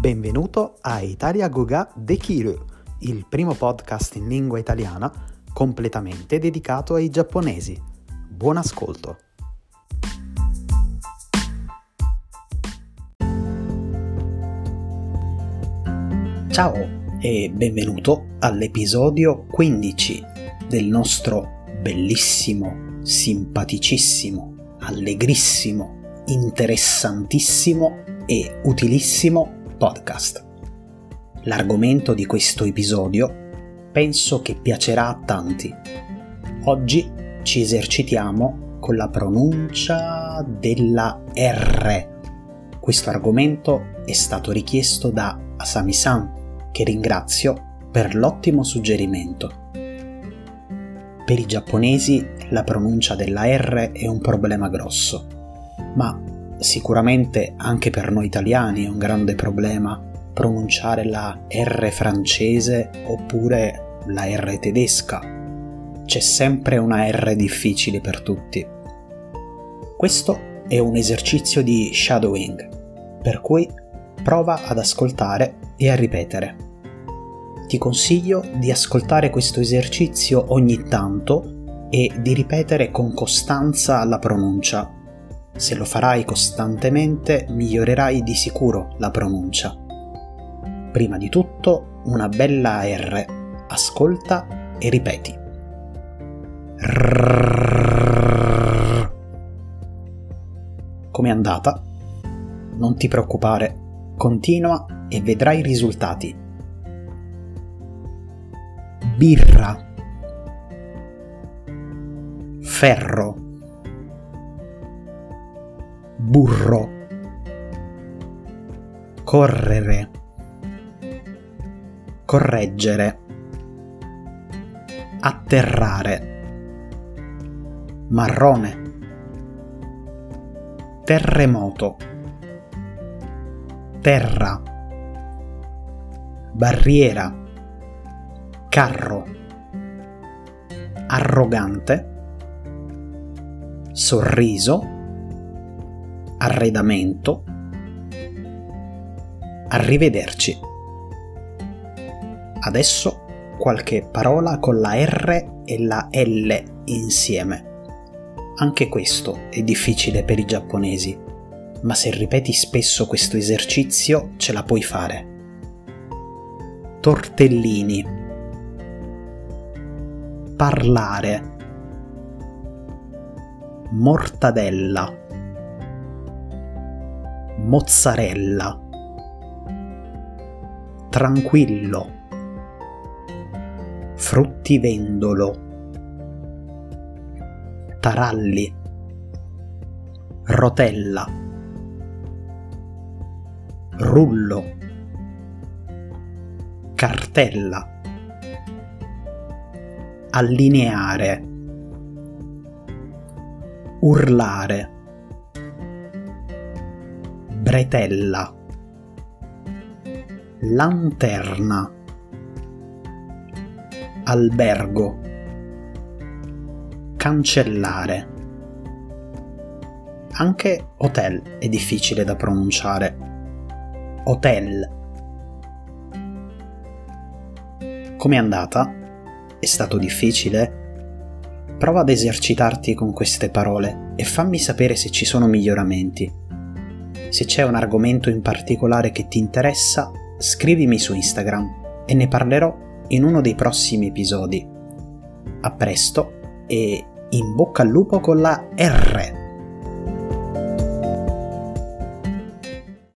Benvenuto a Italia Goga Dekiru, il primo podcast in lingua italiana completamente dedicato ai giapponesi. Buon ascolto! Ciao e benvenuto all'episodio 15 del nostro bellissimo, simpaticissimo, allegrissimo, interessantissimo e utilissimo podcast. L'argomento di questo episodio penso che piacerà a tanti. Oggi ci esercitiamo con la pronuncia della R. Questo argomento è stato richiesto da Asami-san, che ringrazio per l'ottimo suggerimento. Per i giapponesi la pronuncia della R è un problema grosso, ma sicuramente anche per noi italiani è un grande problema pronunciare la R francese oppure la R tedesca. C'è sempre una R difficile per tutti. Questo è un esercizio di shadowing, per cui prova ad ascoltare e a ripetere. Ti consiglio di ascoltare questo esercizio ogni tanto e di ripetere con costanza la pronuncia se lo farai costantemente migliorerai di sicuro la pronuncia. Prima di tutto una bella R. Ascolta e ripeti. Come è andata? Non ti preoccupare, continua e vedrai i risultati. Birra. Ferro burro, correre, correggere, atterrare, marrone, terremoto, terra, barriera, carro, arrogante, sorriso, arredamento. Arrivederci. Adesso qualche parola con la R e la L insieme. Anche questo è difficile per i giapponesi, ma se ripeti spesso questo esercizio ce la puoi fare. Tortellini. Parlare. Mortadella mozzarella, tranquillo, fruttivendolo, taralli, rotella, rullo, cartella, allineare, urlare bretella, lanterna, albergo, cancellare. Anche hotel è difficile da pronunciare. Hotel. Com'è andata? È stato difficile? Prova ad esercitarti con queste parole e fammi sapere se ci sono miglioramenti. Se c'è un argomento in particolare che ti interessa, scrivimi su Instagram e ne parlerò in uno dei prossimi episodi. A presto e in bocca al lupo con la R!